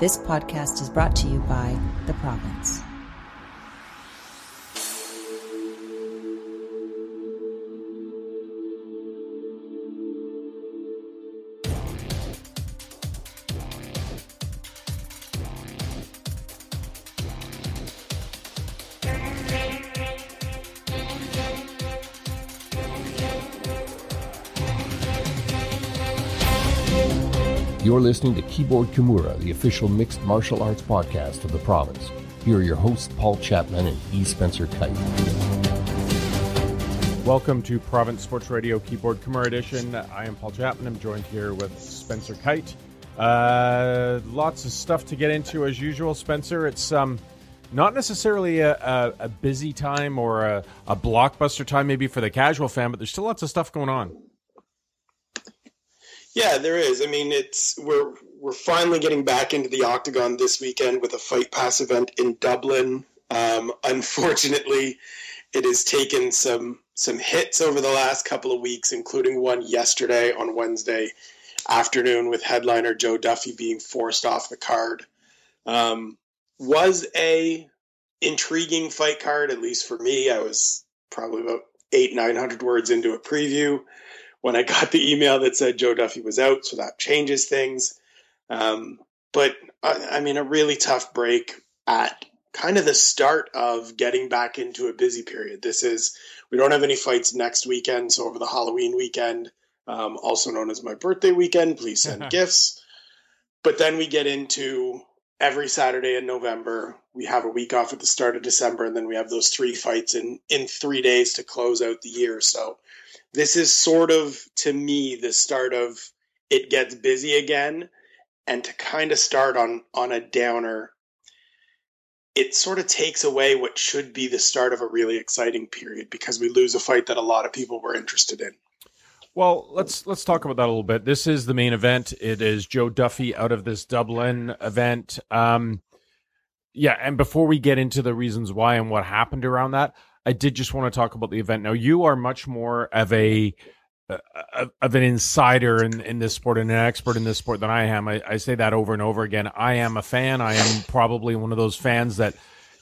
This podcast is brought to you by The Province. Listening to Keyboard Kimura, the official mixed martial arts podcast of the province. Here are your hosts, Paul Chapman and E. Spencer Kyte. Welcome to Province Sports Radio Keyboard Kimura Edition. I am Paul Chapman. I'm joined here with Spencer Kyte. Uh, lots of stuff to get into as usual, Spencer. It's um, not necessarily a, a, a busy time or a, a blockbuster time, maybe for the casual fan, but there's still lots of stuff going on. Yeah, there is. I mean, it's we're we're finally getting back into the octagon this weekend with a Fight Pass event in Dublin. Um, unfortunately, it has taken some some hits over the last couple of weeks, including one yesterday on Wednesday afternoon with headliner Joe Duffy being forced off the card. Um, was a intriguing fight card, at least for me. I was probably about eight nine hundred words into a preview when I got the email that said Joe Duffy was out, so that changes things. Um, but I, I mean, a really tough break at kind of the start of getting back into a busy period. This is we don't have any fights next weekend, so over the Halloween weekend, um, also known as my birthday weekend, please send gifts. But then we get into every Saturday in November. We have a week off at the start of December, and then we have those three fights in in three days to close out the year. So this is sort of to me the start of it gets busy again and to kind of start on on a downer it sort of takes away what should be the start of a really exciting period because we lose a fight that a lot of people were interested in well, let's let's talk about that a little bit. This is the main event. It is Joe Duffy out of this Dublin event. Um, yeah, and before we get into the reasons why and what happened around that, I did just want to talk about the event. Now, you are much more of a uh, of an insider in, in this sport and an expert in this sport than I am. I, I, say that over and over again. I am a fan. I am probably one of those fans that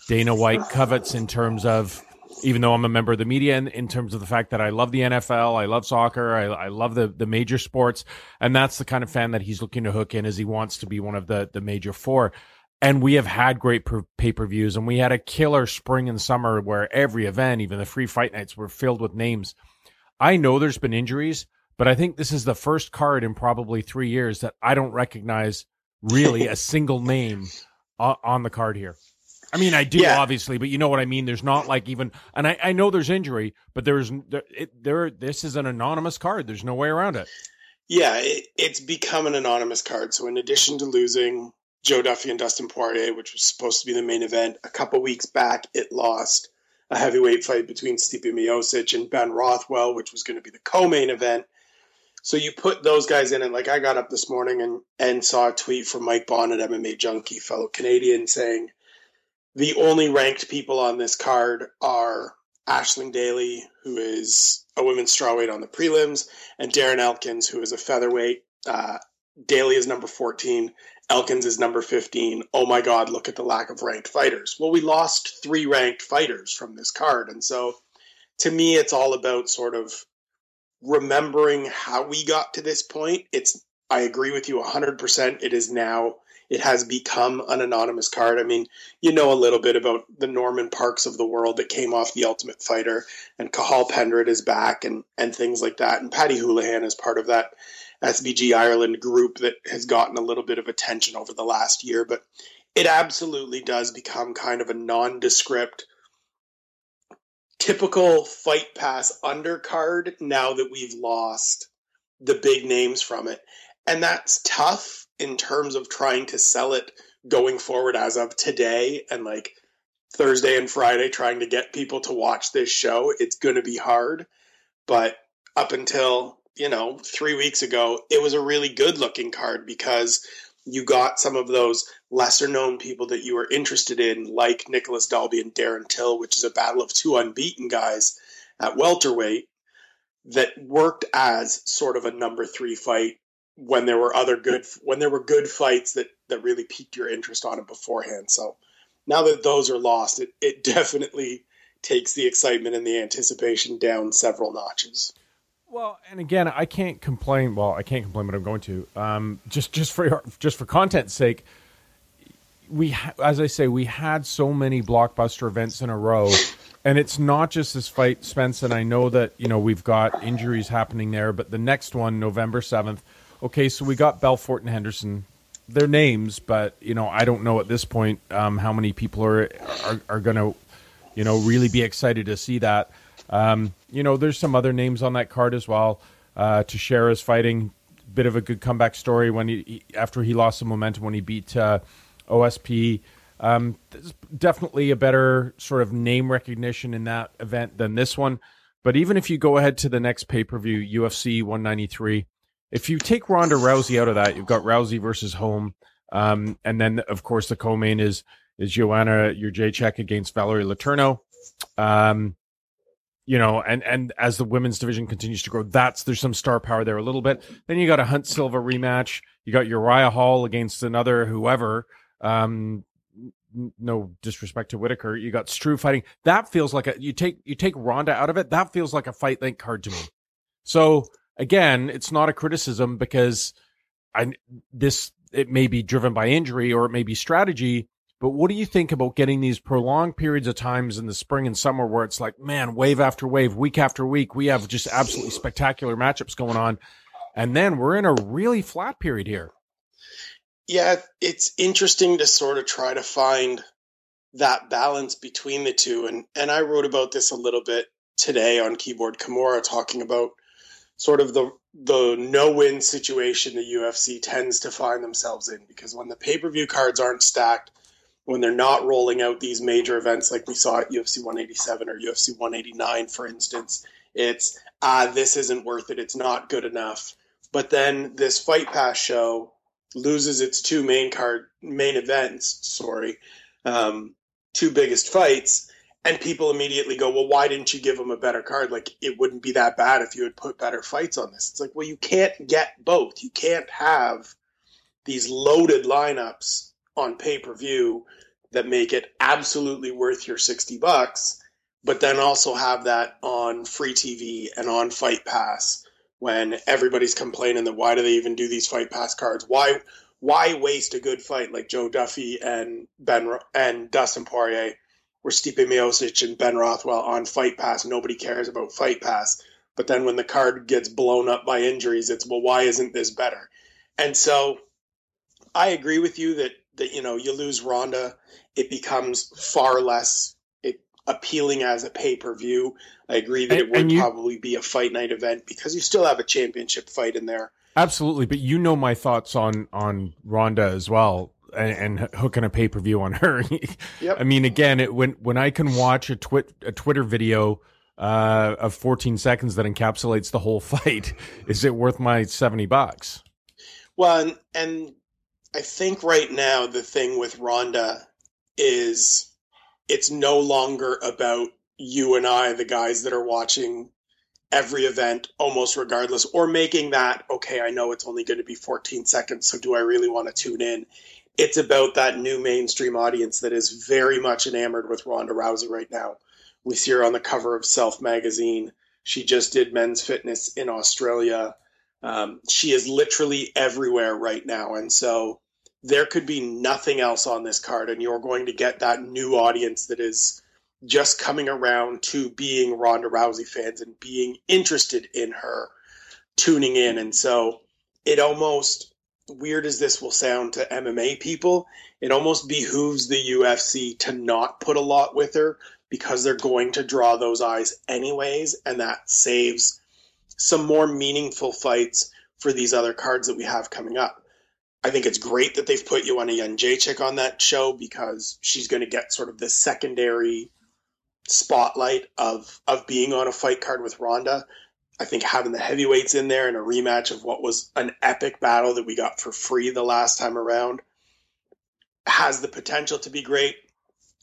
Dana White covets in terms of, even though I'm a member of the media, in, in terms of the fact that I love the NFL, I love soccer, I, I love the, the major sports. And that's the kind of fan that he's looking to hook in as he wants to be one of the, the major four and we have had great pay per views, and we had a killer spring and summer where every event, even the free fight nights, were filled with names. I know there's been injuries, but I think this is the first card in probably three years that I don't recognize really a single name on the card here. I mean, I do yeah. obviously, but you know what I mean. There's not like even, and I, I know there's injury, but there's there, it, there. This is an anonymous card. There's no way around it. Yeah, it, it's become an anonymous card. So in addition to losing Joe Duffy and Dustin Poirier, which was supposed to be the main event. A couple weeks back, it lost a heavyweight fight between Stipe Miocic and Ben Rothwell, which was going to be the co-main event. So you put those guys in, and like I got up this morning and and saw a tweet from Mike Bohn at MMA Junkie, fellow Canadian, saying the only ranked people on this card are Aisling Daly, who is a women's strawweight on the prelims, and Darren Elkins, who is a featherweight. Uh, Daly is number 14, Elkins is number 15. Oh my God, look at the lack of ranked fighters. Well, we lost three ranked fighters from this card. And so to me, it's all about sort of remembering how we got to this point. It's, I agree with you 100%. It is now, it has become an anonymous card. I mean, you know a little bit about the Norman Parks of the world that came off The Ultimate Fighter, and Cathal Pendred is back, and, and things like that. And Paddy Holohan is part of that SBG Ireland group that has gotten a little bit of attention over the last year, but it absolutely does become kind of a nondescript, typical fight pass undercard now that we've lost the big names from it. And that's tough in terms of trying to sell it going forward as of today and like Thursday and Friday trying to get people to watch this show. It's going to be hard. But up until you know, three weeks ago, it was a really good looking card because you got some of those lesser known people that you were interested in, like Nicholas Dalby and Darren Till, which is a battle of two unbeaten guys at welterweight that worked as sort of a number three fight when there were other good when there were good fights that that really piqued your interest on it beforehand. So now that those are lost, it it definitely takes the excitement and the anticipation down several notches. Well, and again, I can't complain. Well, I can't complain, but I'm going to. Um, just just for just for content's sake, we as I say, we had so many blockbuster events in a row, and it's not just this fight, Spence. And I know that you know we've got injuries happening there, but the next one, November seventh. Okay, so we got Belfort and Henderson. Their names, but you know I don't know at this point um, how many people are are, are going to, you know, really be excited to see that. Um, you know, there's some other names on that card as well. Uh, Teixeira's fighting, bit of a good comeback story when he, he after he lost some momentum when he beat uh, OSP. Um, definitely a better sort of name recognition in that event than this one. But even if you go ahead to the next pay per view, UFC 193, if you take Ronda Rousey out of that, you've got Rousey versus Holm, um, and then of course the co-main is is Joanna Jędrzejczyk against Valerie Letourneau. Um, you know, and and as the women's division continues to grow, that's there's some star power there a little bit. Then you got a Hunt Silva rematch. You got Uriah Hall against another whoever. Um, no disrespect to Whitaker. You got Struve fighting. That feels like a you take you take Ronda out of it. That feels like a fight link card to me. So again, it's not a criticism because I this it may be driven by injury or it may be strategy. But what do you think about getting these prolonged periods of times in the spring and summer where it's like, man, wave after wave, week after week, we have just absolutely spectacular matchups going on. And then we're in a really flat period here. Yeah, it's interesting to sort of try to find that balance between the two. And and I wrote about this a little bit today on Keyboard Kimura, talking about sort of the the no win situation the UFC tends to find themselves in because when the pay per view cards aren't stacked, when they're not rolling out these major events like we saw at UFC 187 or UFC 189, for instance, it's ah, this isn't worth it. It's not good enough. But then this Fight Pass show loses its two main card main events. Sorry, um, two biggest fights, and people immediately go, "Well, why didn't you give them a better card? Like it wouldn't be that bad if you had put better fights on this." It's like, well, you can't get both. You can't have these loaded lineups on pay per view that make it absolutely worth your 60 bucks, but then also have that on free TV and on Fight Pass when everybody's complaining that why do they even do these Fight Pass cards? Why why waste a good fight like Joe Duffy and Ben and Dustin Poirier or Stipe Miocic and Ben Rothwell on Fight Pass? Nobody cares about Fight Pass. But then when the card gets blown up by injuries, it's well, why isn't this better? And so I agree with you that that you know you lose Ronda, it becomes far less appealing as a pay per view. I agree that and, it would you, probably be a fight night event because you still have a championship fight in there. Absolutely, but you know my thoughts on on Ronda as well. And, and hooking a pay per view on her. yep. I mean, again, it, when when I can watch a twit a Twitter video uh, of 14 seconds that encapsulates the whole fight, is it worth my 70 bucks? Well, and, and I think right now the thing with Ronda is it's no longer about you and I, the guys that are watching every event almost regardless, or making that, okay, I know it's only going to be 14 seconds, so do I really want to tune in? It's about that new mainstream audience that is very much enamored with Ronda Rousey right now. We see her on the cover of Self magazine. She just did men's fitness in Australia. Um, she is literally everywhere right now. And so there could be nothing else on this card, and you're going to get that new audience that is just coming around to being Ronda Rousey fans and being interested in her, tuning in. And so it almost, weird as this will sound to MMA people, it almost behooves the UFC to not put a lot with her because they're going to draw those eyes anyways, and that saves some more meaningful fights for these other cards that we have coming up. I think it's great that they've put you on a Joanna Jędrzejczyk on that show because she's going to get sort of the secondary spotlight of of being on a fight card with Ronda. I think having the heavyweights in there and a rematch of what was an epic battle that we got for free the last time around has the potential to be great.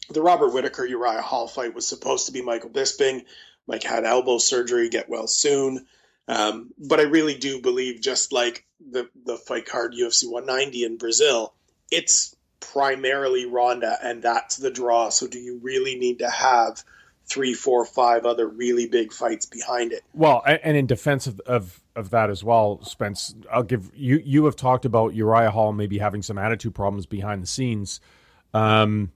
The Robert Whitaker Uriah Hall fight was supposed to be Michael Bisping. Mike had elbow surgery, get well soon. Um, but I really do believe, just like the the fight card UFC 190 in Brazil, it's primarily Ronda, and that's the draw. So, do you really need to have three, four, five other really big fights behind it? Well, and in defense of, of of that as well, Spence, I'll give you. You have talked about Uriah Hall maybe having some attitude problems behind the scenes. Um,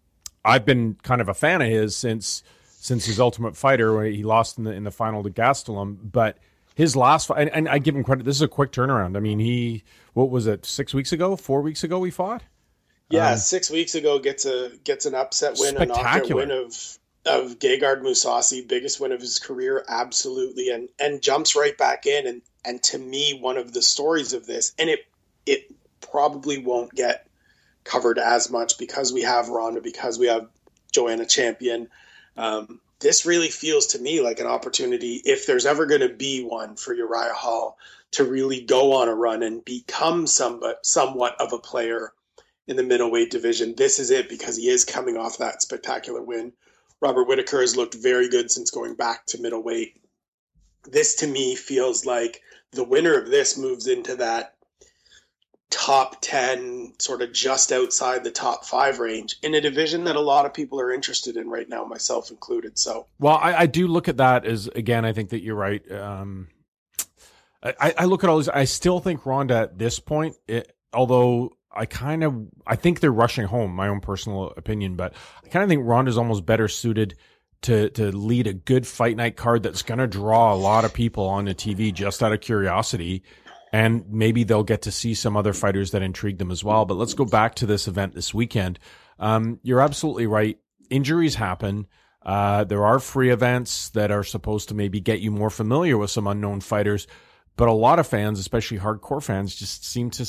I've been kind of a fan of his since since his Ultimate Fighter when he lost in the in the final to Gastelum, but his last fight, and, and, I give him credit. This is a quick turnaround. I mean, he what was it? Six weeks ago, four weeks ago, we fought. Yeah, um, six weeks ago gets a gets an upset win, a knockout win of of Gegard Mousasi, biggest win of his career, absolutely, and and jumps right back in. And and to me, one of the stories of this, and it it probably won't get covered as much because we have Ronda, because we have Joanna Champion. Um, this really feels to me like an opportunity, if there's ever going to be one for Uriah Hall, to really go on a run and become somewhat, somewhat of a player in the middleweight division. This is it because he is coming off that spectacular win. Robert Whitaker has looked very good since going back to middleweight. This to me feels like the winner of this moves into that top 10, sort of just outside the top five range in a division that a lot of people are interested in right now, myself included. So, well, I, I do look at that as, again, I think that you're right. Um, I, I look at all these, I still think Ronda at this point, it, although I kind of, I think they're rushing Holm, my own personal opinion, but I kind of think Ronda's almost better suited to to lead a good fight night card that's going to draw a lot of people on the TV just out of curiosity and maybe they'll get to see some other fighters that intrigue them as well. But let's go back to this event this weekend. Um, you're absolutely right. Injuries happen. Uh, there are free events that are supposed to maybe get you more familiar with some unknown fighters, but a lot of fans, especially hardcore fans, just seem to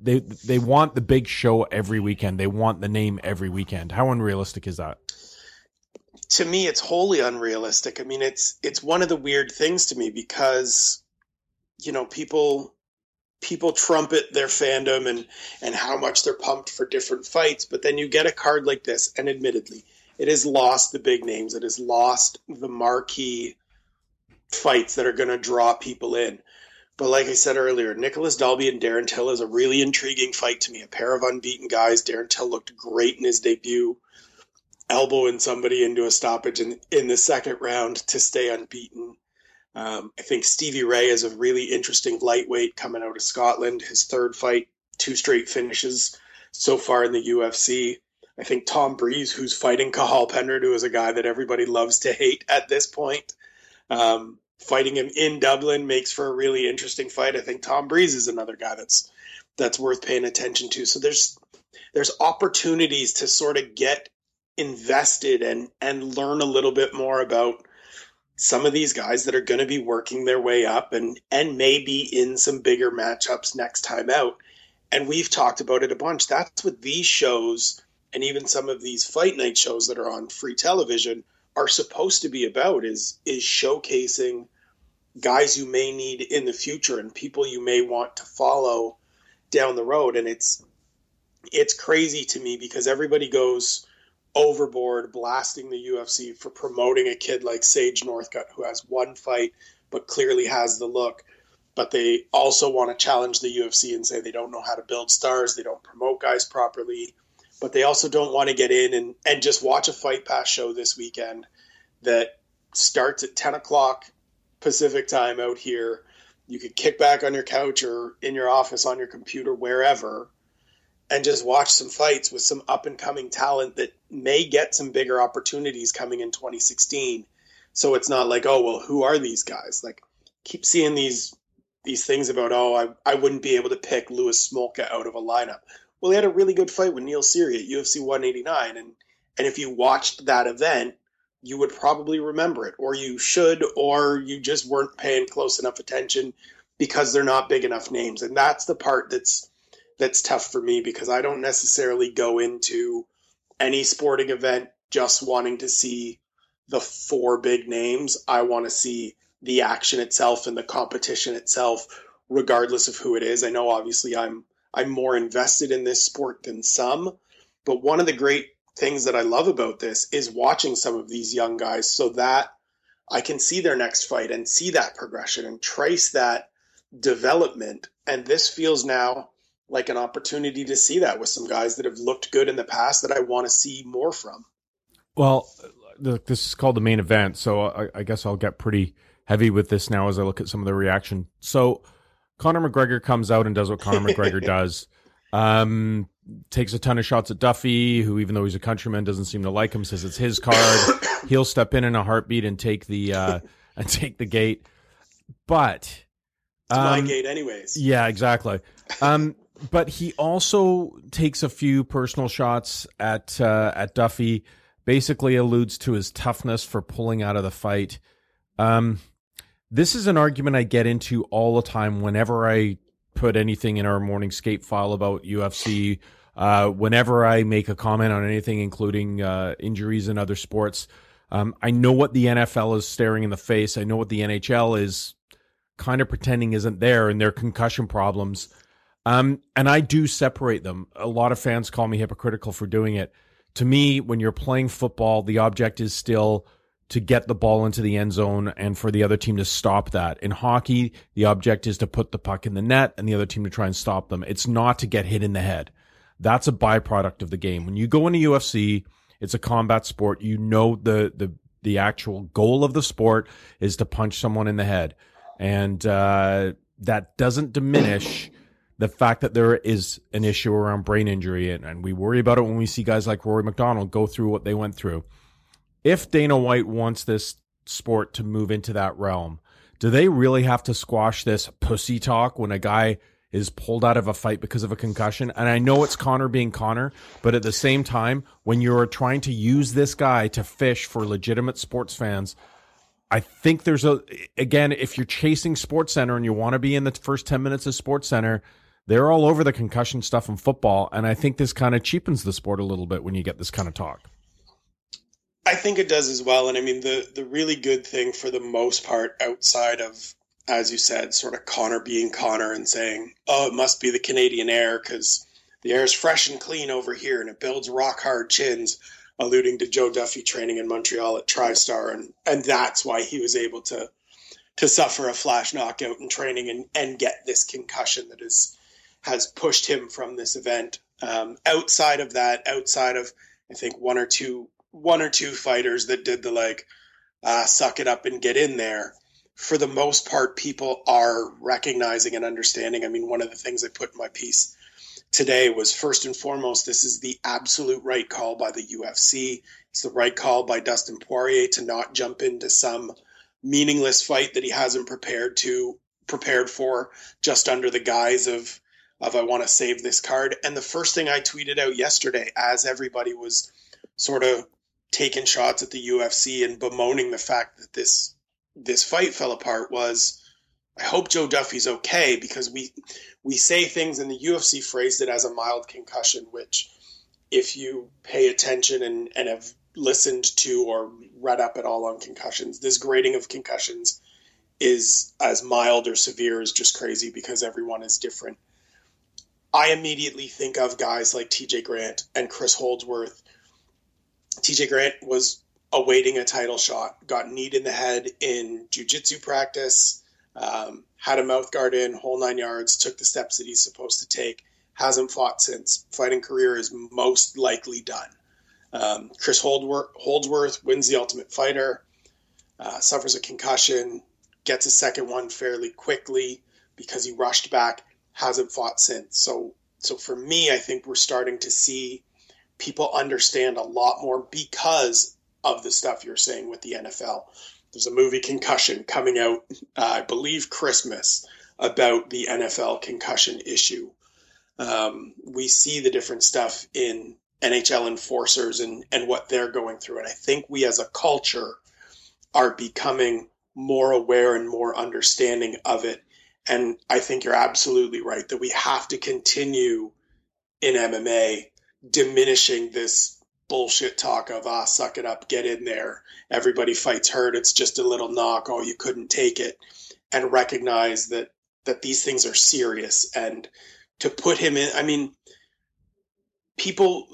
they they want the big show every weekend. They want the name every weekend. How unrealistic is that? To me, it's wholly unrealistic. I mean, it's it's one of the weird things to me because you know people people trumpet their fandom and and how much they're pumped for different fights but then you get a card like this and admittedly it has lost the big names. It has lost the marquee fights that are going to draw people in. But like i said earlier nicholas dalby and darren till is a really intriguing fight to me. A pair of unbeaten guys. Darren till looked great in his debut. Elbowing somebody into a stoppage in, in the second round to stay unbeaten um, I think Stevie Ray is a really interesting lightweight coming out of Scotland. His third fight, two straight finishes so far in the UFC. I think Tom Breeze, who's fighting Cathal Pendred, who is a guy that everybody loves to hate at this point, um, fighting him in Dublin makes for a really interesting fight. I think Tom Breeze is another guy that's that's worth paying attention to. So there's there's opportunities to sort of get invested and and learn a little bit more about some of these guys that are going to be working their way up and and maybe in some bigger matchups next time out. And we've talked about it a bunch. That's what these shows and even some of these fight night shows that are on free television are supposed to be about is is showcasing guys you may need in the future and people you may want to follow down the road and it's it's crazy to me because everybody goes overboard blasting the UFC for promoting a kid like Sage Northcutt who has one fight but clearly has the look. But they also want to challenge the UFC and say they don't know how to build stars, they don't promote guys properly, but they also don't want to get in and, and just watch a Fight Pass show this weekend that starts at 10 o'clock Pacific time out here. You could kick back on your couch or in your office on your computer, wherever, and just watch some fights with some up and coming talent that may get some bigger opportunities coming in 2016. So it's not like, oh well, who are these guys? Like keep seeing these these things about oh I, I wouldn't be able to pick Louis Smolka out of a lineup. Well, he had a really good fight with Neil Seery at UFC 189, and and if you watched that event, you would probably remember it, or you should, or you just weren't paying close enough attention because they're not big enough names, and that's the part that's that's tough for me because I don't necessarily go into any sporting event just wanting to see the four big names. I want to see the action itself and the competition itself, regardless of who it is. I know obviously I'm I'm more invested in this sport than some, but one of the great things that I love about this is watching some of these young guys so that I can see their next fight and see that progression and trace that development. And this feels now like an opportunity to see that with some guys that have looked good in the past that I want to see more from. Well, this is called the main event, so I, I, guess I'll get pretty heavy with this now as I look at some of the reaction. So, Conor McGregor comes out and does what Conor McGregor does. Um, takes a ton of shots at Duffy, who even though he's a countryman doesn't seem to like him. Says it's his card. He'll step in in a heartbeat and take the uh, and take the gate. But um, my gate, anyways. Yeah, exactly. Um, but he also takes a few personal shots at uh, at Duffy. Basically, alludes to his toughness for pulling out of the fight. Um, this is an argument I get into all the time whenever I put anything in our morning scape file about UFC. Uh, whenever I make a comment on anything, including uh, injuries in other sports, um, I know what the NFL is staring in the face. I know what the NHL is kind of pretending isn't there and their concussion problems. Um, and I do separate them. A lot of fans call me hypocritical for doing it. To me, when you're playing football, the object is still to get the ball into the end zone and for the other team to stop that. In hockey, the object is to put the puck in the net and the other team to try and stop them. It's not to get hit in the head. That's a byproduct of the game. When you go into UFC, it's a combat sport. You know the the the actual goal of the sport is to punch someone in the head, and uh, that doesn't diminish the fact that there is an issue around brain injury, and, and we worry about it when we see guys like Rory MacDonald go through what they went through. If Dana White wants this sport to move into that realm, do they really have to squash this pussy talk when a guy is pulled out of a fight because of a concussion? And I know it's Conor being Conor, but at the same time, when you're trying to use this guy to fish for legitimate sports fans, I think there's a again, if you're chasing Sports Center and you want to be in the first 10 minutes of Sports Center, they're all over the concussion stuff in football, and I think this kind of cheapens the sport a little bit when you get this kind of talk. I think it does as well, and I mean the the really good thing for the most part, outside of as you said, sort of Conor being Conor and saying, "Oh, it must be the Canadian air because the air is fresh and clean over here, and it builds rock hard chins." Alluding to Joe Duffy training in Montreal at TriStar, and and that's why he was able to to suffer a flash knockout in training and and get this concussion that is has pushed him from this event. Um, outside of that, outside of I think one or two one or two fighters that did the like uh, suck it up and get in there. For the most part, people are recognizing and understanding. I mean, one of the things I put in my piece today was first and foremost, this is the absolute right call by the UFC. It's the right call by Dustin Poirier to not jump into some meaningless fight that he hasn't prepared to prepared for just under the guise of of I want to save this card. And the first thing I tweeted out yesterday, as everybody was sort of taking shots at the UFC and bemoaning the fact that this this fight fell apart, was I hope Joe Duffy's okay because we we say things and the UFC phrased it as a mild concussion, which if you pay attention and, and have listened to or read up at all on concussions, this grading of concussions is as mild or severe as just crazy because everyone is different. I immediately think of guys like TJ Grant and Chris Holdsworth. TJ Grant was awaiting a title shot, got kneed in the head in jujitsu practice, um, had a mouth guard in, whole nine yards, took the steps that he's supposed to take, hasn't fought since. Fighting career is most likely done. Um, Chris Holdsworth, Holdsworth, wins the Ultimate Fighter, uh, suffers a concussion, gets a second one fairly quickly because he rushed back hasn't fought since. So so for me, I think we're starting to see people understand a lot more because of the stuff you're saying with the NFL. There's a movie Concussion coming out, uh, I believe Christmas, about the NFL concussion issue. Um, we see the different stuff in NHL enforcers and, and what they're going through. And I think we as a culture are becoming more aware and more understanding of it and I think you're absolutely right that we have to continue in MMA diminishing this bullshit talk of ah suck it up get in there. Everybody fights hurt. It's just a little knock. Oh you couldn't take it. And recognize that that these things are serious. And to put him in i mean people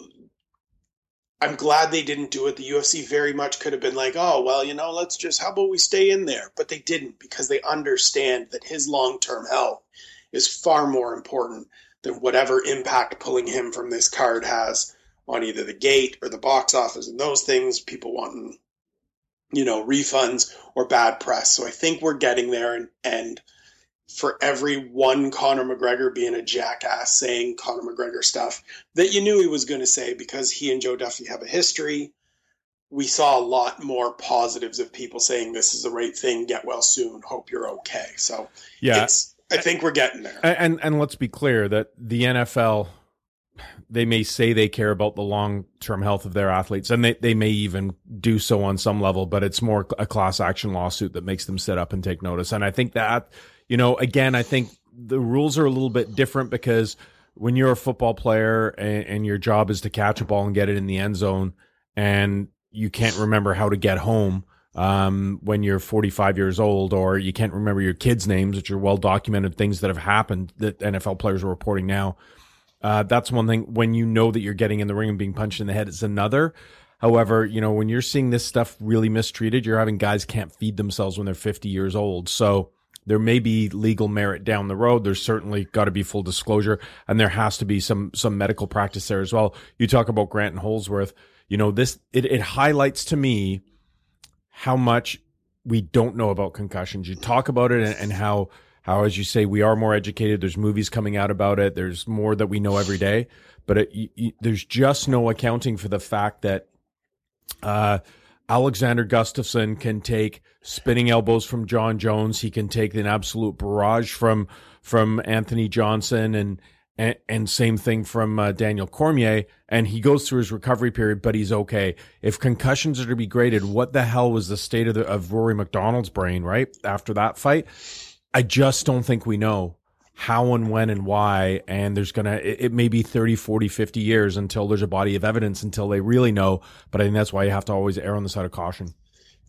I'm glad they didn't do it. The UFC very much could have been like, oh, well, you know, let's just, how about we stay in there? But they didn't because they understand that his long term health is far more important than whatever impact pulling him from this card has on either the gate or the box office and those things. People wanting, you know, refunds or bad press. So I think we're getting there. And, and for every one Conor McGregor being a jackass saying Conor McGregor stuff that you knew he was going to say because he and Joe Duffy have a history. We saw a lot more positives of people saying this is the right thing, get well soon, hope you're okay. So yeah, I think we're getting there. And, and and let's be clear that the NFL they may say they care about the long term health of their athletes, and they, they may even do so on some level, but it's more a class action lawsuit that makes them sit up and take notice. And I think that you know, again, I think the rules are a little bit different because when you're a football player and, and, your job is to catch a ball and get it in the end zone, and you can't remember how to get home um, when you're 45 years old, or you can't remember your kids' names, which are well documented things that have happened that NFL players are reporting now. Uh, that's one thing. When you know that you're getting in the ring and being punched in the head, it's another. However, you know, when you're seeing this stuff really mistreated, you're having guys can't feed themselves when they're 50 years old. So, there may be legal merit down the road. There's certainly got to be full disclosure, and there has to be some some medical practice there as well. You talk about Grant and Holdsworth. You know this. It, it highlights to me how much we don't know about concussions. You talk about it and, and how how, as you say, we are more educated. There's movies coming out about it. There's more that we know every day, but it, you, there's just no accounting for the fact that uh, Alexander Gustafsson can take spinning elbows from Jon Jones. He can take an absolute barrage from from Anthony Johnson and and, and same thing from uh, Daniel Cormier. And he goes through his recovery period, but he's okay. If concussions are to be graded, what the hell was the state of the, of Rory MacDonald's brain right after that fight? I just don't think we know how and when and why. And there's to, it, it may be 30, 40, 50 years until there's a body of evidence until they really know. But I think that's why you have to always err on the side of caution.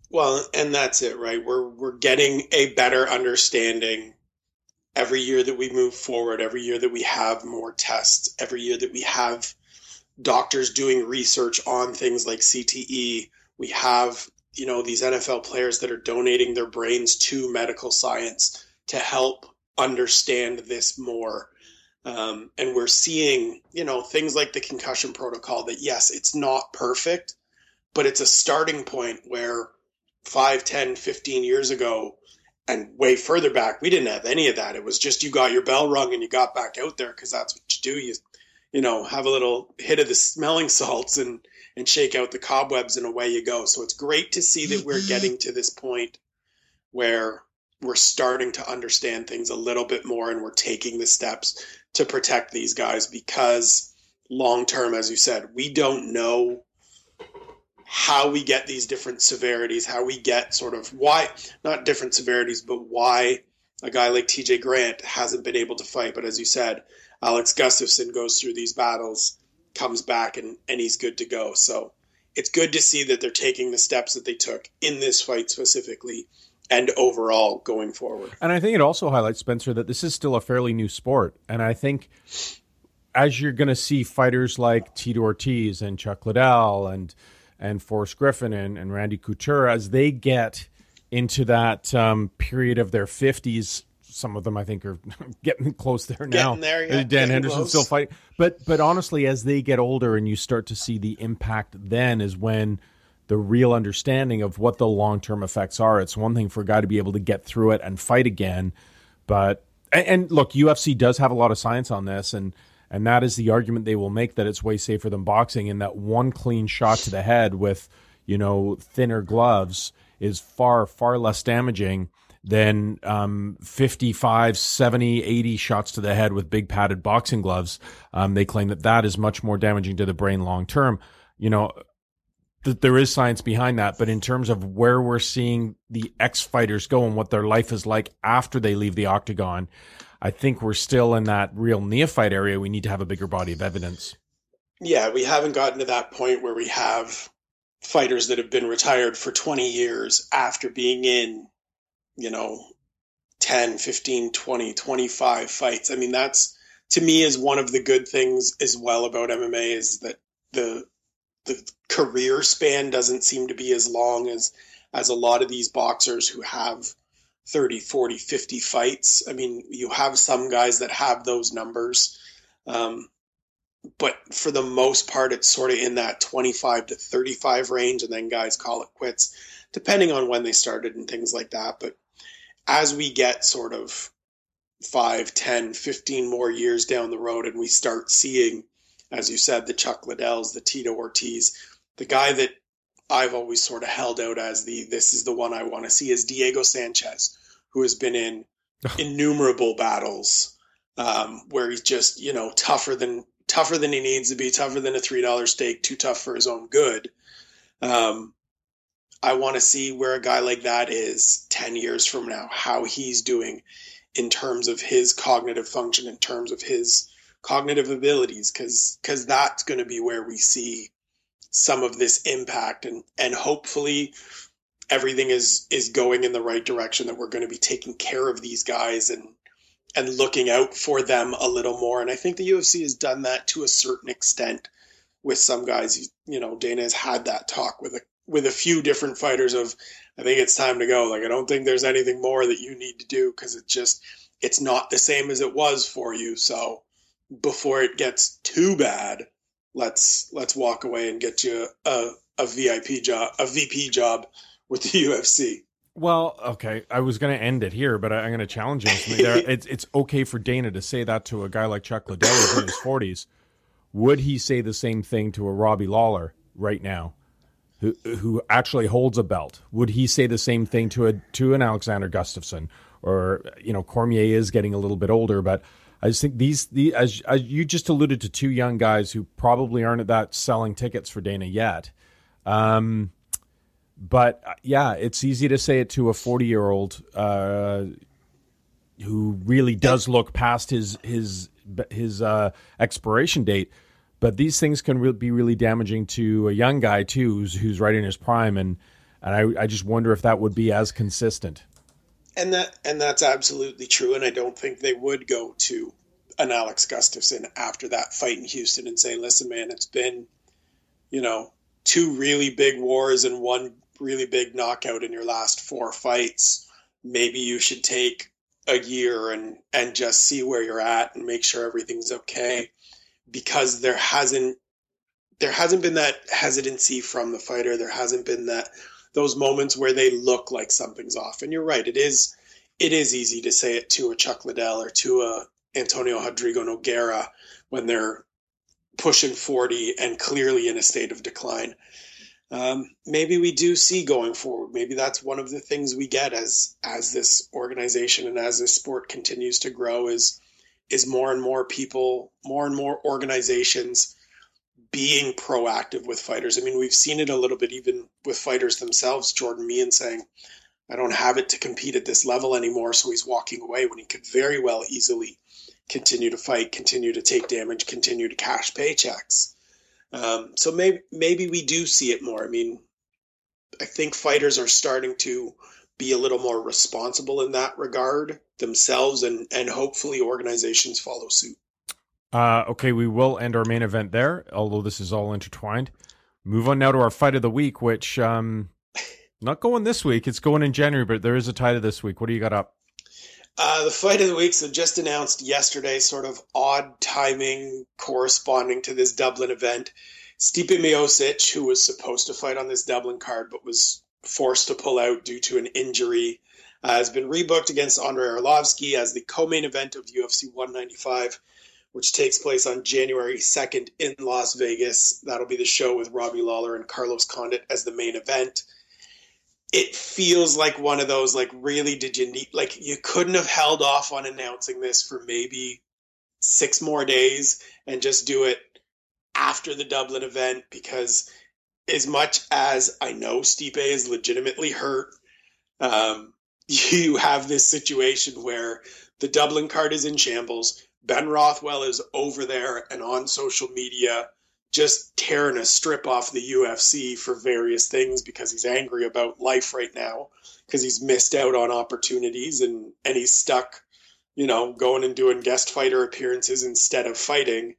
Well, and that's it, right? We're we're getting a better understanding every year that we move forward, every year that we have more tests, every year that we have doctors doing research on things like CTE. We have, you know, these NFL players that are donating their brains to medical science to help understand this more. Um, and we're seeing, you know, things like the concussion protocol that, yes, it's not perfect, but it's a starting point where 5, 10, 15 years ago and way further back, we didn't have any of that. It was just you got your bell rung and you got back out there because that's what you do. You, you know, have a little hit of the smelling salts and and shake out the cobwebs and away you go. So it's great to see that we're getting to this point where we're starting to understand things a little bit more and we're taking the steps to protect these guys because long term, as you said, we don't know how we get these different severities, how we get sort of why, not different severities, but why a guy like TJ Grant hasn't been able to fight. But as you said, Alex Gustafsson goes through these battles, comes back, and, and he's good to go. So it's good to see that they're taking the steps that they took in this fight specifically and overall going forward. And I think it also highlights, Spencer, that this is still a fairly new sport. And I think as you're going to see fighters like Tito Ortiz and Chuck Liddell and and Forrest Griffin and, and Randy Couture as they get into that um, period of their 50s. Some of them, I think, are getting close there now. Getting there, yeah, Dan Henderson still fighting, but but honestly, as they get older and you start to see the impact, then is when the real understanding of what the long term effects are. It's one thing for a guy to be able to get through it and fight again, but and, and look, UFC does have a lot of science on this, and and that is the argument they will make that it's way safer than boxing and that one clean shot to the head with, you know, thinner gloves is far, far less damaging than um, 55, 70, 80 shots to the head with big padded boxing gloves. Um, they claim that that is much more damaging to the brain long term. You know, that there is science behind that, but in terms of where we're seeing the ex fighters go and what their life is like after they leave the octagon, I think we're still in that real neophyte area. We need to have a bigger body of evidence. Yeah, we haven't gotten to that point where we have fighters that have been retired for 20 years after being in, you know, 10, 15, 20, 25 fights. I mean, that's to me is one of the good things as well about MMA is that the the career span doesn't seem to be as long as as a lot of these boxers who have 30 40 50 fights. I mean you have some guys that have those numbers um, but for the most part it's sort of in that 25 to 35 range and then guys call it quits depending on when they started and things like that. But as we get sort of 5 10 15 more years down the road and we start seeing as you said, the Chuck Liddells, the Tito Ortiz. The guy that I've always sort of held out as the this is the one I want to see is Diego Sanchez, who has been in innumerable battles um, where he's just you know tougher than tougher than he needs to be, tougher than a three dollar steak, too tough for his own good. Um, I want to see where a guy like that is ten years from now, how he's doing in terms of his cognitive function, in terms of his cognitive abilities because because that's going to be where we see some of this impact and and hopefully everything is is going in the right direction that we're going to be taking care of these guys and and looking out for them a little more. And I think the UFC has done that to a certain extent with some guys. You know Dana has had that talk with a with a few different fighters of I think it's time to go. Like I don't think there's anything more that you need to do cuz it's just it's not the same as it was for you. So before it gets too bad, let's let's walk away and get you a, a VIP job, a VP job with the UFC. Well, okay, I was going to end it here, but I, am going to challenge you. There, it's it's okay for Dana to say that to a guy like Chuck Liddell who's in his 40s. Would he say the same thing to a Robbie Lawler right now, who who actually holds a belt? Would he say the same thing to a to an Alexander Gustafsson? Or you know, Cormier is getting a little bit older, but I just think these the as, as you just alluded to two young guys who probably aren't at that selling tickets for Dana yet. Um, but uh, yeah, it's easy to say it to a 40 year old uh, who really does look past his his his uh, expiration date. But these things can re- be really damaging to a young guy too, who's, who's right in his prime, and and I, I just wonder if that would be as consistent and that and that's absolutely true. And I don't think they would go to an Alex Gustafsson after that fight in Houston and say, "Listen, man, it's been, you know, two really big wars and one really big knockout in your last four fights. Maybe you should take a year and and just see where you're at and make sure everything's okay." Because there hasn't there hasn't been that hesitancy from the fighter. There hasn't been that those moments where they look like something's off. And you're right, it is it is easy to say it to a Chuck Liddell or to a Antonio Rodrigo Nogueira when they're pushing 40 and clearly in a state of decline. Um, maybe we do see going forward. Maybe that's one of the things we get as as this organization and as this sport continues to grow is is more and more people, more and more organizations being proactive with fighters. I mean, we've seen it a little bit even with fighters themselves. Jordan Mein saying, I don't have it to compete at this level anymore. So he's walking away when he could very well easily continue to fight, continue to take damage, continue to cash paychecks. Um, so maybe maybe we do see it more. I mean, I think fighters are starting to be a little more responsible in that regard themselves, and and hopefully organizations follow suit. Uh, okay, we will end our main event there, although this is all intertwined. Move on now to our fight of the week, which um, not going this week. It's going in January, but there is a title this week. What do you got up? Uh, the fight of the week so just announced yesterday, sort of odd timing corresponding to this Dublin event. Stipe Miocic, who was supposed to fight on this Dublin card but was forced to pull out due to an injury, uh, has been rebooked against Andrei Arlovsky as the co-main event of UFC 195 which takes place on January 2nd in Las Vegas. That'll be the show with Robbie Lawler and Carlos Condit as the main event. It feels like one of those, like, really, did you need, like, you couldn't have held off on announcing this for maybe six more days and just do it after the Dublin event because, as much as I know Stipe is legitimately hurt, um, you have this situation where the Dublin card is in shambles Ben Rothwell is over there and on social media just tearing a strip off the UFC for various things because he's angry about life right now because he's missed out on opportunities and and he's stuck, you know, going and doing guest fighter appearances instead of fighting.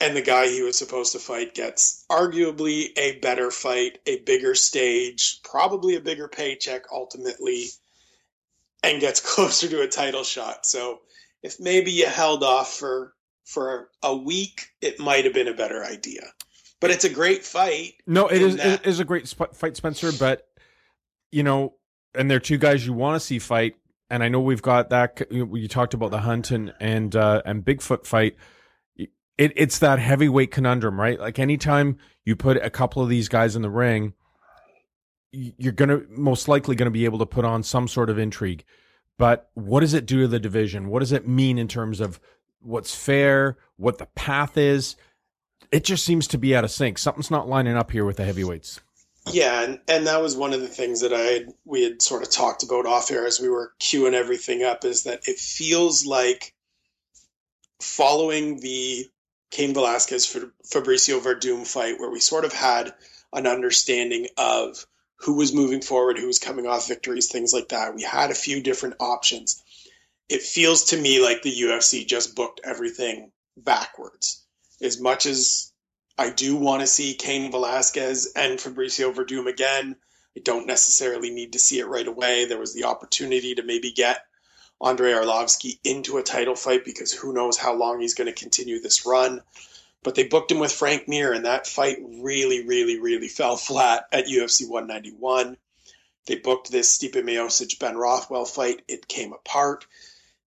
and the guy he was supposed to fight gets arguably a better fight, a bigger stage, probably a bigger paycheck ultimately, and gets closer to a title shot. So if maybe you held off for for a week, it might have been a better idea. But it's a great fight. No, it is that... it is a great sp- fight, Spencer. But you know, and they're two guys you want to see fight. And I know we've got that. You talked about the Hunt and and uh, and Bigfoot fight it, it's that heavyweight conundrum, right? Like anytime you put a couple of these guys in the ring, you're gonna most likely gonna be able to put on some sort of intrigue. But what does it do to the division? What does it mean in terms of what's fair, what the path is? It just seems to be out of sync. Something's not lining up here with the heavyweights. Yeah, and, and that was one of the things that I we had sort of talked about off air as we were queuing everything up is that it feels like following the Cain Velasquez Fabricio Werdum fight, where we sort of had an understanding of who was moving forward, who was coming off victories, things like that. We had a few different options. It feels to me like the UFC just booked everything backwards. As much as I do want to see Cain Velasquez and Fabricio Werdum again, I don't necessarily need to see it right away. There was the opportunity to maybe get Andrei Arlovski into a title fight because who knows how long he's going to continue this run. But they booked him with Frank Mir, and that fight really, really, really fell flat at UFC 191. They booked this Stipe Miocic Ben Rothwell fight. It came apart.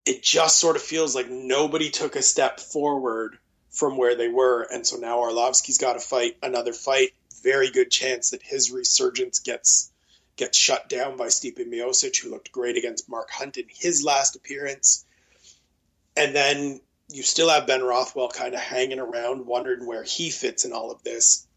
It just sort of feels like nobody took a step forward from where they were. And so now Arlovski's got to fight another fight. Very good chance that his resurgence gets gets shut down by Stipe Miocic, who looked great against Mark Hunt in his last appearance. And then you still have Ben Rothwell kind of hanging around, wondering where he fits in all of this.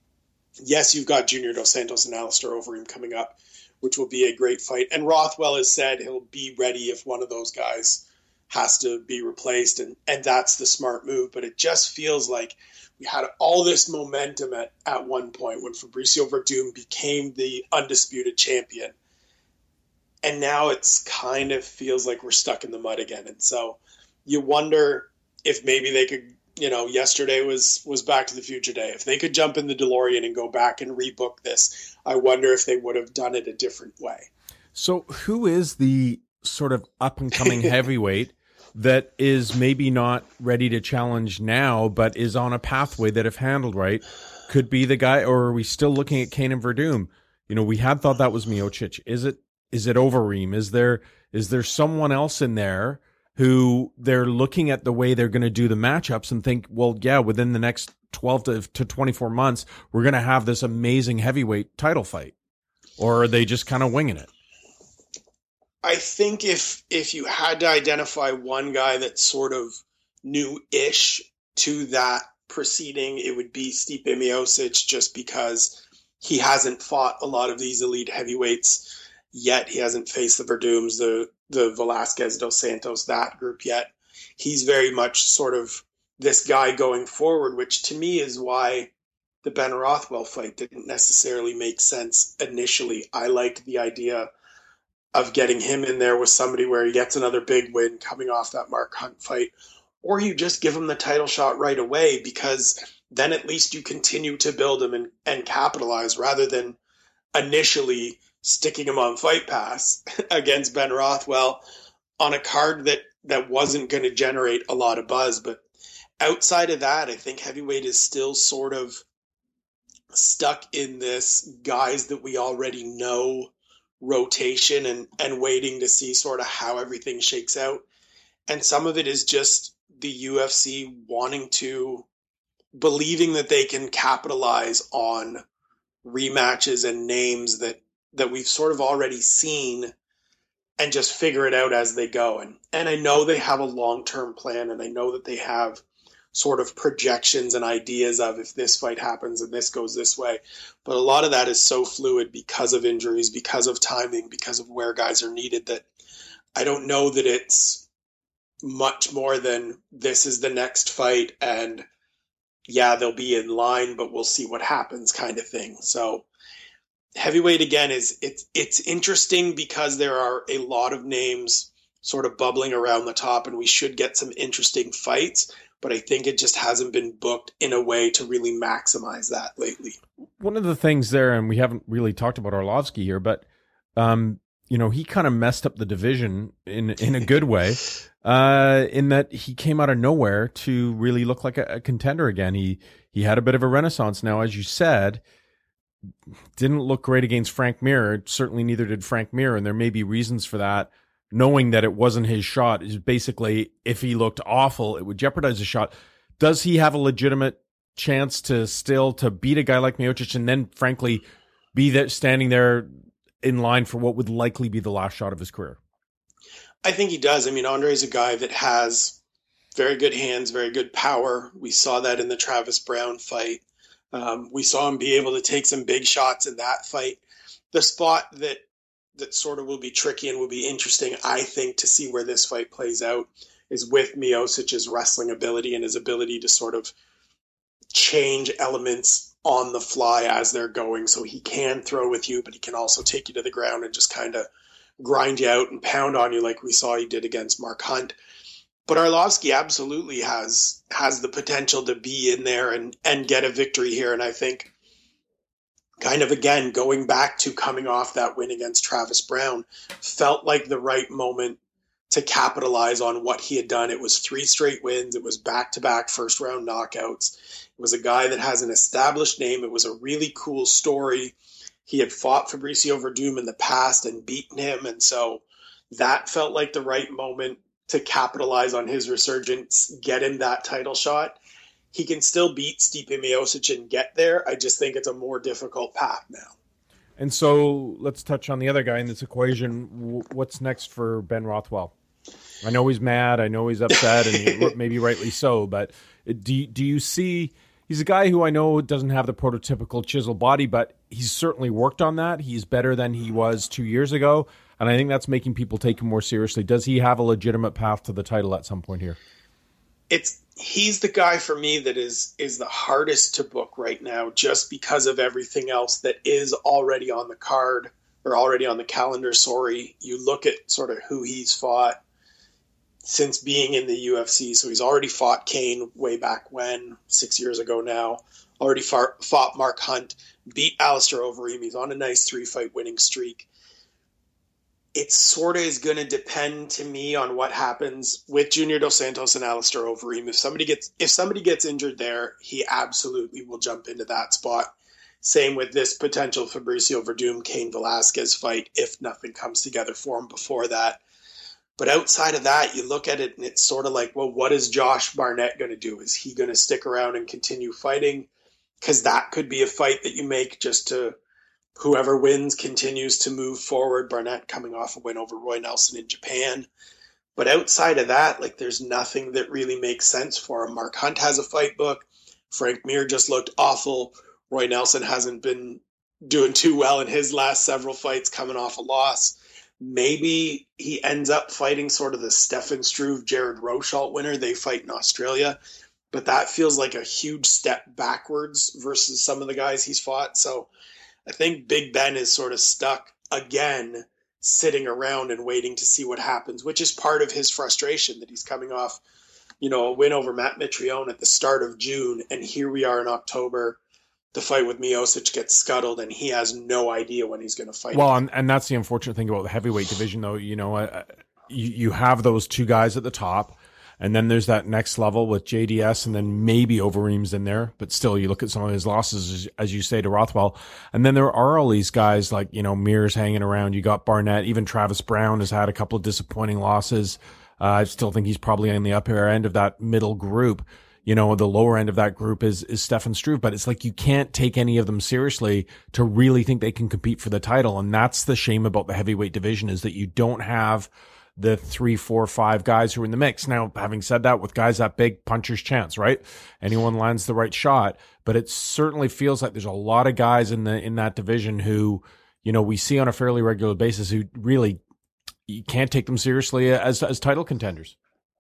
Yes, you've got Junior Dos Santos and Alistair Overeem coming up, which will be a great fight. And Rothwell has said he'll be ready if one of those guys has to be replaced, and and that's the smart move. But it just feels like we had all this momentum at, at one point when Fabricio Werdum became the undisputed champion. And now it's kind of feels like we're stuck in the mud again. And so you wonder if maybe they could, you know, yesterday was was Back to the Future Day. If they could jump in the DeLorean and go back and rebook this, I wonder if they would have done it a different way. So who is the sort of up and coming heavyweight that is maybe not ready to challenge now, but is on a pathway that, if handled right, could be the guy? Or are we still looking at Cain and Werdum? You know, we had thought that was Miocic. Is it? Is it Overeem? Is there? Is there someone else in there who they're looking at the way they're going to do the matchups and think, well, yeah, within the next twelve to, to twenty four months, we're going to have this amazing heavyweight title fight, or are they just kind of winging it? I think if if you had to identify one guy that's sort of new-ish to that proceeding, it would be Stipe Miocic, just because he hasn't fought a lot of these elite heavyweights yet. He hasn't faced the Werdums, the the Velasquez dos Santos, that group yet. He's very much sort of this guy going forward, which to me is why the Ben Rothwell fight didn't necessarily make sense initially. I liked the idea of getting him in there with somebody where he gets another big win coming off that Mark Hunt fight, or you just give him the title shot right away because then at least you continue to build him and, and capitalize rather than initially sticking him on Fight Pass against Ben Rothwell on a card that that wasn't going to generate a lot of buzz. But outside of that, I think heavyweight is still sort of stuck in this guys that we already know rotation and and waiting to see sort of how everything shakes out. And some of it is just the UFC wanting to believing that they can capitalize on rematches and names that that we've sort of already seen and just figure it out as they go. And and I know they have a long-term plan and I know that they have sort of projections and ideas of if this fight happens and this goes this way. But a lot of that is so fluid because of injuries, because of timing, because of where guys are needed that I don't know that it's much more than this is the next fight and yeah, they'll be in line, but we'll see what happens kind of thing. So heavyweight again is it's it's interesting because there are a lot of names sort of bubbling around the top, and we should get some interesting fights. But I think it just hasn't been booked in a way to really maximize that lately. One of the things there, and we haven't really talked about Arlovski here, but um, you know, he kind of messed up the division in in a good way, uh, in that he came out of nowhere to really look like a, a contender again. He he had a bit of a renaissance now, as you said didn't look great against Frank Mir. Certainly, neither did Frank Mir, and there may be reasons for that. Knowing that it wasn't his shot is basically if he looked awful, it would jeopardize the shot. Does he have a legitimate chance to still to beat a guy like Miocic and then, frankly, be that standing there in line for what would likely be the last shot of his career? I think he does. I mean, Andrei is a guy that has very good hands, very good power. We saw that in the Travis Browne fight. Um, we saw him be able to take some big shots in that fight. The spot that that sort of will be tricky and will be interesting, I think, to see where this fight plays out is with Miocic's wrestling ability and his ability to sort of change elements on the fly as they're going. So he can throw with you, but he can also take you to the ground and just kind of grind you out and pound on you like we saw he did against Mark Hunt but Arlovski absolutely has has the potential to be in there and and get a victory here. And I think kind of again going back to coming off that win against Travis Browne, felt like the right moment to capitalize on what he had done. It was three straight wins. It was back to back first round knockouts. It was a guy that has an established name. It was a really cool story. He had fought Fabricio Werdum in the past and beaten him. And so that felt like the right moment to capitalize on his resurgence, get him that title shot. He can still beat Stipe Miocic and get there. I just think it's a more difficult path now. And so let's touch on the other guy in this equation. What's next for Ben Rothwell? I know he's mad. I know he's upset, and maybe rightly so. But do do you see? He's a guy who I know doesn't have the prototypical chisel body, but he's certainly worked on that. He's better than he was two years ago and I think that's making people take him more seriously. Does he have a legitimate path to the title at some point here? It's he's the guy for me that is is the hardest to book right now, just because of everything else that is already on the card or already on the calendar. Sorry, you look at sort of who he's fought since being in the UFC. So he's already fought Cain way back when, six years ago now. Already fought, fought Mark Hunt, beat Alistair Overeem. He's on a nice three fight winning streak it sort of is going to depend to me on what happens with Junior Dos Santos and Alistair Overeem. If somebody gets if somebody gets injured there, he absolutely will jump into that spot. Same with this potential Fabricio Werdum Cain Velasquez fight if nothing comes together for him before that. But outside of that, you look at it and it's sort of like, well, what is Josh Barnett going to do? Is he going to stick around and continue fighting? Because that could be a fight that you make just to whoever wins continues to move forward. Barnett coming off a win over Roy Nelson in Japan. But outside of that, like there's nothing that really makes sense for him. Mark Hunt has a fight book. Frank Mir just looked awful. Roy Nelson hasn't been doing too well in his last several fights, coming off a loss. Maybe he ends up fighting sort of the Stefan Struve, Jared Rosholt winner. They fight in Australia, but that feels like a huge step backwards versus some of the guys he's fought. So I think Big Ben is sort of stuck again, sitting around and waiting to see what happens, which is part of his frustration that he's coming off, you know, a win over Matt Mitrione at the start of June, and here we are in October. The fight with Miocic gets scuttled, and he has no idea when he's going to fight. Well, and, and, that's the unfortunate thing about the heavyweight division, though. You know, uh, you, you have those two guys at the top and then there's that next level with JDS and then maybe Overeem's in there. But still, you look at some of his losses, as you say, to Rothwell. And then there are all these guys like, you know, Mir's hanging around. You got Barnett. Even Travis Browne has had a couple of disappointing losses. Uh, I still think he's probably in the upper end of that middle group. You know, the lower end of that group is, is Stefan Struve, but it's like you can't take any of them seriously to really think they can compete for the title. And that's the shame about the heavyweight division is that you don't have – the three, four, five guys who are in the mix. Now, having said that, with guys that big, puncher's chance, right? Anyone lands the right shot, but it certainly feels like there's a lot of guys in the in that division who, you know, we see on a fairly regular basis who really you can't take them seriously as as title contenders.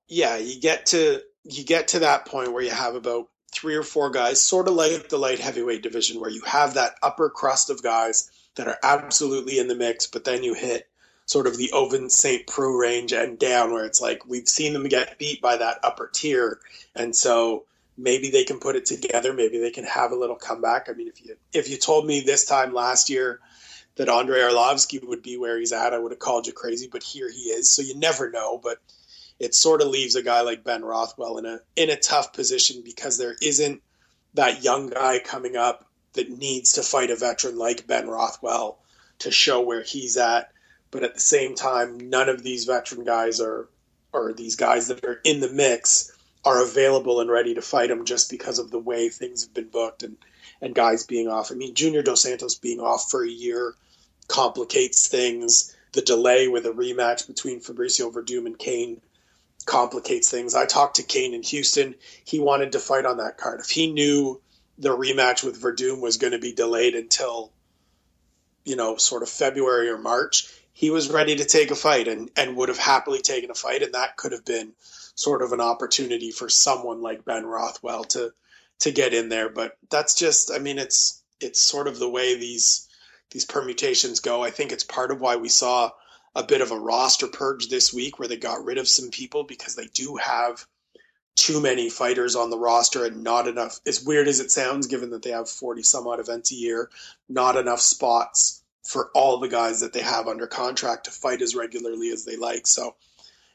Yeah, you get to you get to that point where you have about three or four guys, sort of like the light heavyweight division, where you have that upper crust of guys that are absolutely in the mix, but then you hit sort of the Ovince St. Preux range and down, where it's like we've seen them get beat by that upper tier, and so maybe they can put it together. Maybe they can have a little comeback. I mean, if you if you told me this time last year that Andrei Arlovski would be where he's at, I would have called you crazy. But here he is, so you never know. But it sort of leaves a guy like Ben Rothwell in a in a tough position because there isn't that young guy coming up that needs to fight a veteran like Ben Rothwell to show where he's at. But at the same time, none of these veteran guys are or these guys that are in the mix are available and ready to fight him just because of the way things have been booked and and guys being off. I mean, Junior Dos Santos being off for a year complicates things. The delay with a rematch between Fabricio Werdum and Cain complicates things. I talked to Cain in Houston. He wanted to fight on that card. If he knew the rematch with Werdum was going to be delayed until, you know, sort of February or March, he was ready to take a fight and, and would have happily taken a fight. And that could have been sort of an opportunity for someone like Ben Rothwell to to get in there. But that's just, I mean, it's it's sort of the way these these permutations go. I think it's part of why we saw a bit of a roster purge this week where they got rid of some people because they do have too many fighters on the roster and not enough as weird as it sounds given that they have 40 some odd events a year not enough spots for all the guys that they have under contract to fight as regularly as they like. So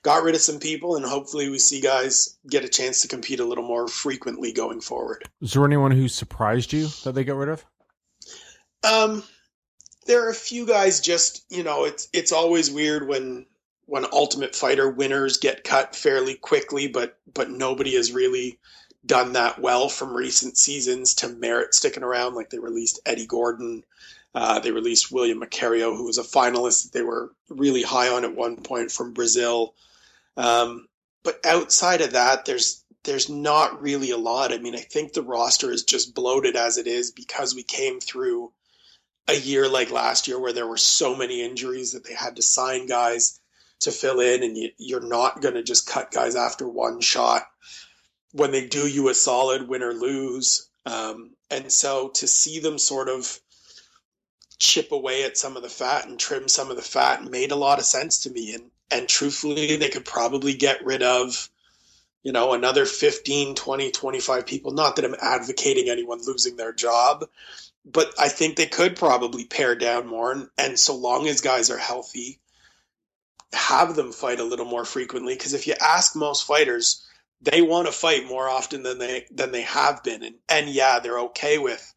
got rid of some people and hopefully we see guys get a chance to compete a little more frequently going forward. Is there anyone who surprised you that they got rid of? Um there are a few guys just you know it's it's always weird when when ultimate fighter winners get cut fairly quickly but but nobody has really done that well from recent seasons to merit sticking around. Like they released eddie gordon uh, they released william macario who was a finalist. That they were really high on at one point from brazil. Um, but outside of that there's there's not really a lot. I mean i think the roster is just bloated as it is because we came through a year like last year where there were so many injuries that they had to sign guys to fill in and you, are not going to just cut guys after one shot. When they do you a solid win or lose um, and so to see them sort of chip away at some of the fat and trim some of the fat made a lot of sense to me and and truthfully they could probably get rid of you know another 15 20 25 people not that i'm advocating anyone losing their job but I think they could probably pare down more. And, and so long as guys are healthy, have them fight a little more frequently. Because if you ask most fighters, they want to fight more often than they than they have been. And and yeah, they're okay with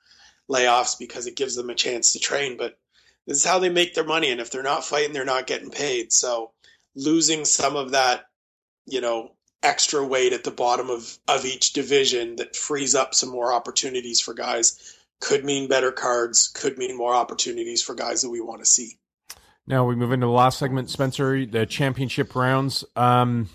layoffs because it gives them a chance to train. But this is how they make their money. And if they're not fighting, they're not getting paid. So losing some of that, you know, extra weight at the bottom of, of each division that frees up some more opportunities for guys could mean better cards, could mean more opportunities for guys that we want to see. Now we move into the last segment, Spencer, the championship rounds. Um,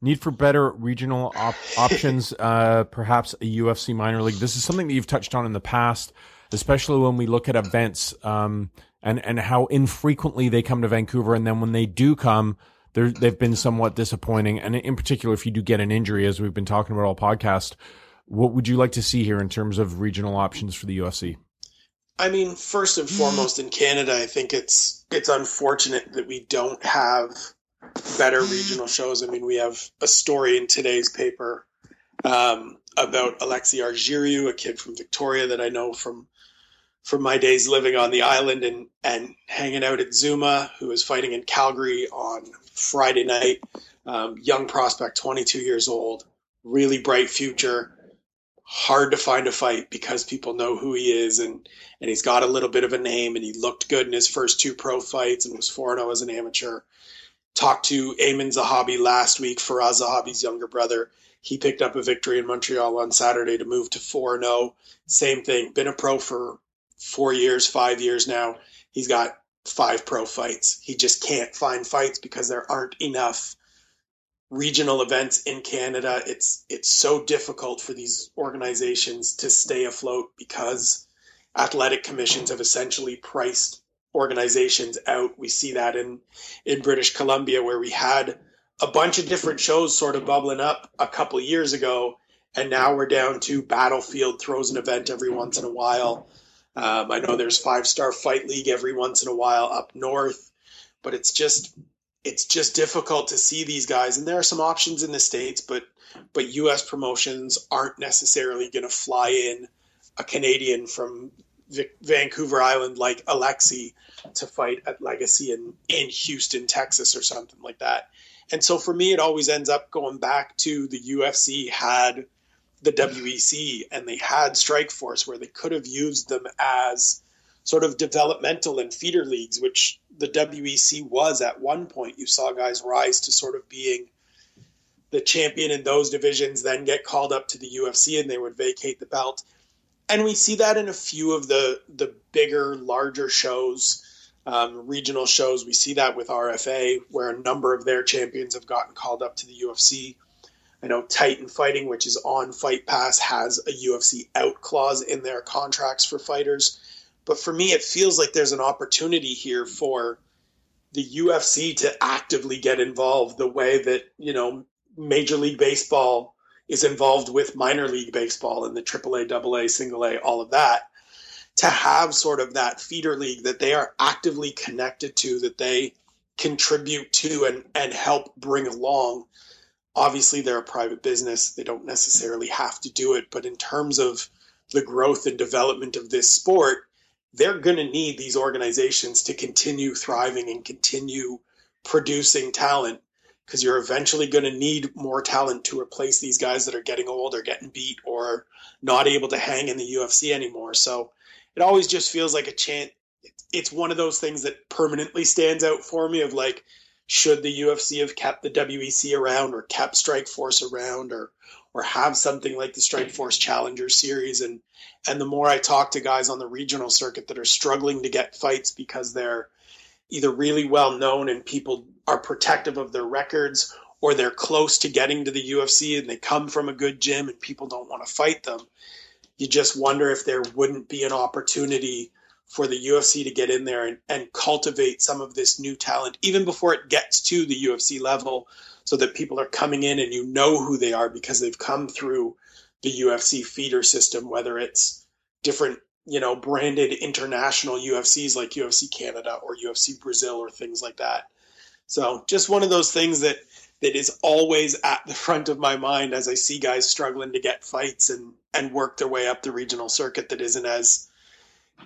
need for better regional op- options, uh, perhaps a UFC minor league. This is something that you've touched on in the past, especially when we look at events um, and and how infrequently they come to Vancouver, and then when they do come, they've been somewhat disappointing. And in particular, if you do get an injury, as we've been talking about all podcast, what would you like to see here in terms of regional options for the UFC? I mean, first and foremost, in Canada, I think it's it's unfortunate that we don't have better regional shows. I mean, we have a story in today's paper um, about Alexi Argiriou, a kid from Victoria that I know from from my days living on the island and and hanging out at Zuma, who is fighting in Calgary on Friday night. Um, young prospect, 22 years old, really bright future hard to find a fight because people know who he is and and he's got a little bit of a name and he looked good in his first two pro fights and was 4-0 as an amateur. Talked to Aiemann Zahabi last week, Firas Zahabi's younger brother. He picked up a victory in Montreal on Saturday to move to 4-0. Same thing, been a pro for 4 years, 5 years now. He's got five pro fights. He just can't find fights because there aren't enough regional events in Canada, it's it's so difficult for these organizations to stay afloat because athletic commissions have essentially priced organizations out. We see that in in British Columbia where we had a bunch of different shows sort of bubbling up a couple years ago, and now we're down to Battlefield throws an event every once in a while. Um, I know there's Five Star Fight League every once in a while up north. but it's just it's just difficult to see these guys. And there are some options in the states, but but U.S. promotions aren't necessarily going to fly in a Canadian from Vic- Vancouver Island like Alexi to fight at Legacy in in Houston, Texas, or something like that. And so for me, it always ends up going back to the UFC had the WEC and they had Strikeforce where they could have used them as sort of developmental and feeder leagues, which the WEC was at one point. You saw guys rise to sort of being the champion in those divisions, then get called up to the UFC and they would vacate the belt. And we see that in a few of the the bigger, larger shows, um, regional shows. We see that with RFA, where a number of their champions have gotten called up to the UFC. I know Titan Fighting, which is on Fight Pass, has a UFC out clause in their contracts for fighters. But for me, it feels like there's an opportunity here for the UFC to actively get involved the way that, you know, Major League Baseball is involved with minor league baseball and the AAA, AA, single A, all of that, to have sort of that feeder league that they are actively connected to, that they contribute to and, and help bring along. Obviously they're a private business. They don't necessarily have to do it but in terms of the growth and development of this sport they're going to need these organizations to continue thriving and continue producing talent because you're eventually going to need more talent to replace these guys that are getting old or getting beat or not able to hang in the UFC anymore. So it always just feels like a chance. It's one of those things that permanently stands out for me of like, should the UFC have kept the WEC around or kept Strikeforce around or or have something like the Strikeforce Challenger series and and the more I talk to guys on the regional circuit that are struggling to get fights because they're either really well known and people are protective of their records or they're close to getting to the UFC and they come from a good gym and people don't want to fight them. You just wonder if there wouldn't be an opportunity for the UFC to get in there and, and cultivate some of this new talent even before it gets to the UFC level so that people are coming in and you know who they are because they've come through the UFC feeder system, whether it's different, you know, branded international UFCs like UFC Canada or UFC Brazil or things like that. So just one of those things that that is always at the front of my mind as I see guys struggling to get fights and and work their way up the regional circuit that isn't as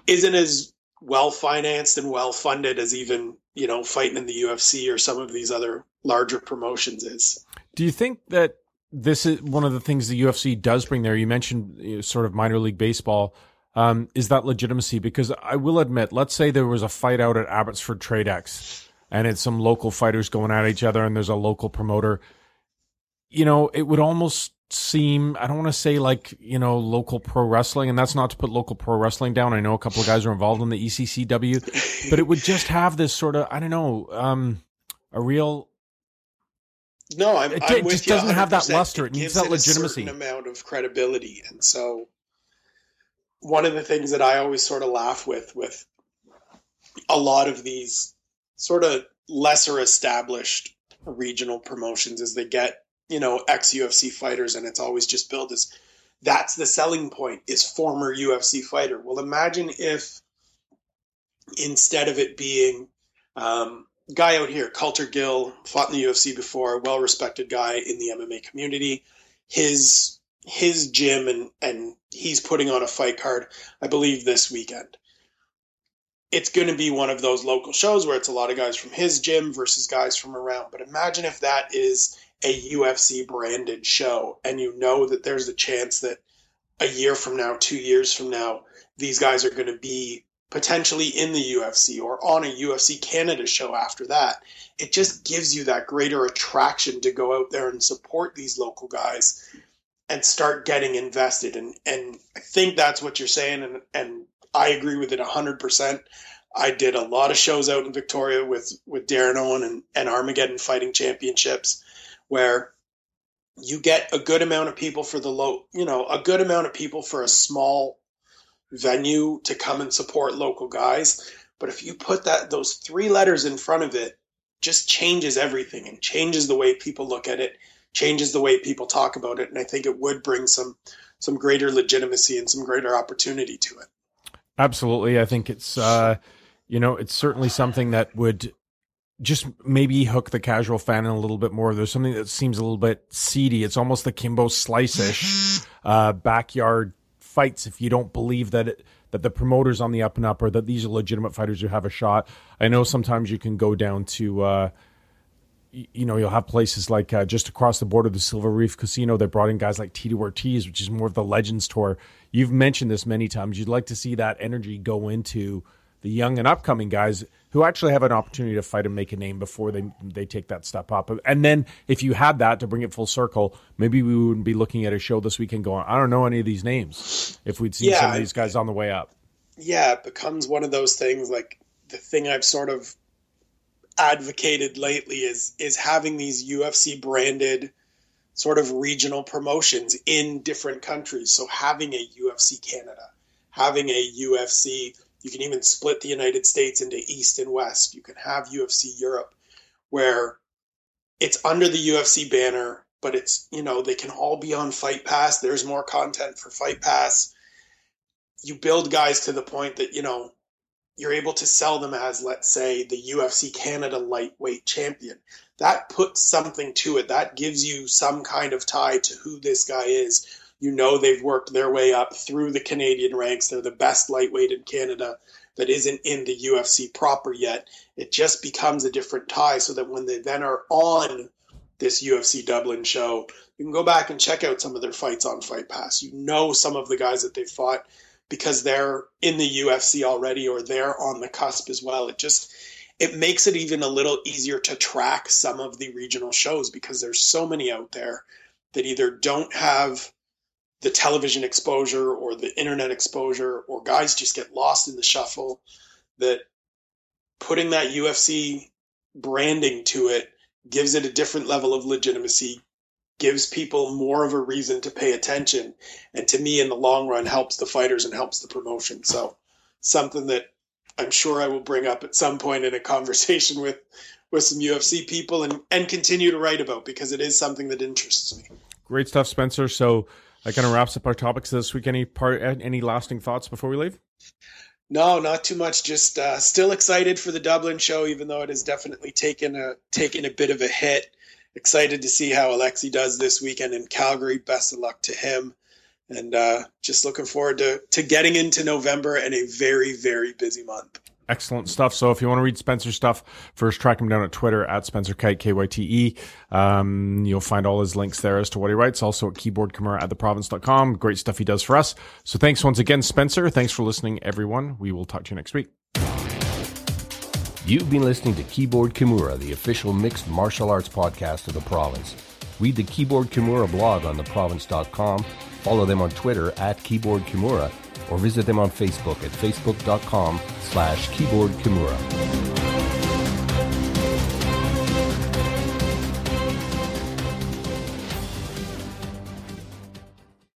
isn't as well financed and well funded as even you know fighting in the UFC or some of these other larger promotions is. Do you think that this is one of the things the UFC does bring there? You mentioned you know, sort of minor league baseball. Um, is that legitimacy? Because I will admit, let's say there was a fight out at Abbotsford Tradex, and it's some local fighters going at each other, and there's a local promoter. You know, it would almost seem I don't want to say like you know local pro wrestling, and that's not to put local pro wrestling down. I know a couple of guys are involved in the ECCW, but it would just have this sort of I don't know um, a real. No, I'm, it, I'm it just doesn't have that luster. It, it needs that legitimacy. A amount of credibility, and so one of the things that I always sort of laugh with with a lot of these sort of lesser established regional promotions is they get you know, ex UFC fighters, and it's always just billed as that's the selling point is former UFC fighter. Well, imagine if instead of it being um, guy out here, Kultar Gill, fought in the UFC before, well respected guy in the MMA community. His his gym and and he's putting on a fight card, I believe this weekend. It's going to be one of those local shows where it's a lot of guys from his gym versus guys from around. But imagine if that is a UFC branded show, and you know that there's a chance that a year from now, two years from now, these guys are going to be potentially in the UFC or on a UFC Canada show after that. It just gives you that greater attraction to go out there and support these local guys and start getting invested. And and I think that's what you're saying, and and I agree with it hundred percent. I did a lot of shows out in Victoria with with Darren Owen and, and Armageddon Fighting Championships where you get a good amount of people for the low, you know, a good amount of people for a small venue to come and support local guys. But if you put that those three letters in front of it, just changes everything and changes the way people look at it, changes the way people talk about it, and I think it would bring some some greater legitimacy and some greater opportunity to it. Absolutely, I think it's uh, you know it's certainly something that would just maybe hook the casual fan in a little bit more. There's something that seems a little bit seedy. It's almost the Kimbo Slice-ish uh, backyard fights. If you don't believe that it, that the promoters on the up and up or that these are legitimate fighters who have a shot. I know sometimes you can go down to. Uh, you know, you'll have places like uh, just across the border, the Silver Reef Casino. They brought in guys like Tito Ortiz, which is more of the Legends Tour. You've mentioned this many times. You'd like to see that energy go into the young and upcoming guys who actually have an opportunity to fight and make a name before they they take that step up. And then if you had that to bring it full circle, maybe we wouldn't be looking at a show this weekend going, I don't know any of these names if we'd seen yeah, some of these guys on the way up. Yeah, it becomes one of those things like the thing I've sort of advocated lately is is having these UFC branded sort of regional promotions in different countries. So having a UFC Canada, having a UFC you can even split the United States into East and West. You can have UFC Europe, where it's under the UFC banner, but it's, you know, they can all be on Fight Pass. There's more content for Fight Pass. You build guys to the point that, you know, you're able to sell them as, let's say, the UFC Canada lightweight champion. That puts something to it. That gives you some kind of tie to who this guy is you know they've worked their way up through the Canadian ranks. They're the best lightweight in Canada that isn't in the UFC proper yet. It just becomes a different tie so that when they then are on this UFC Dublin show, you can go back and check out some of their fights on Fight Pass. You know some of the guys that they fought because they're in the UFC already or they're on the cusp as well. It just it makes it even a little easier to track some of the regional shows because there's so many out there that either don't have the television exposure or the internet exposure, or guys just get lost in the shuffle. That putting that UFC branding to it gives it a different level of legitimacy, gives people more of a reason to pay attention, and to me, in the long run, helps the fighters and helps the promotion. So, something that I'm sure I will bring up at some point in a conversation with with some UFC people and and continue to write about because it is something that interests me. Great stuff, Spencer. So that kind of wraps up our topics this week. Any part, any lasting thoughts before we leave? No, not too much. Just uh, still excited for the Dublin show, even though it has definitely taken a taken a bit of a hit. Excited to see how Alexi does this weekend in Calgary. Best of luck to him, and uh, just looking forward to to getting into November and a very very busy month. Excellent stuff. So if you want to read Spencer's stuff, first track him down at Twitter at Spencer Kyte, K-Y-T-E. Um, you'll find all his links there as to what he writes. Also at keyboardkimura at theprovince.com. Great stuff he does for us. So thanks once again, Spencer. Thanks for listening, everyone. We will talk to you next week. You've been listening to Keyboard Kimura, the official mixed martial arts podcast of the province. Read the Keyboard Kimura blog on theprovince.com. Follow them on Twitter at Keyboard Kimura or visit them on Facebook at facebook.com slash keyboardkimura.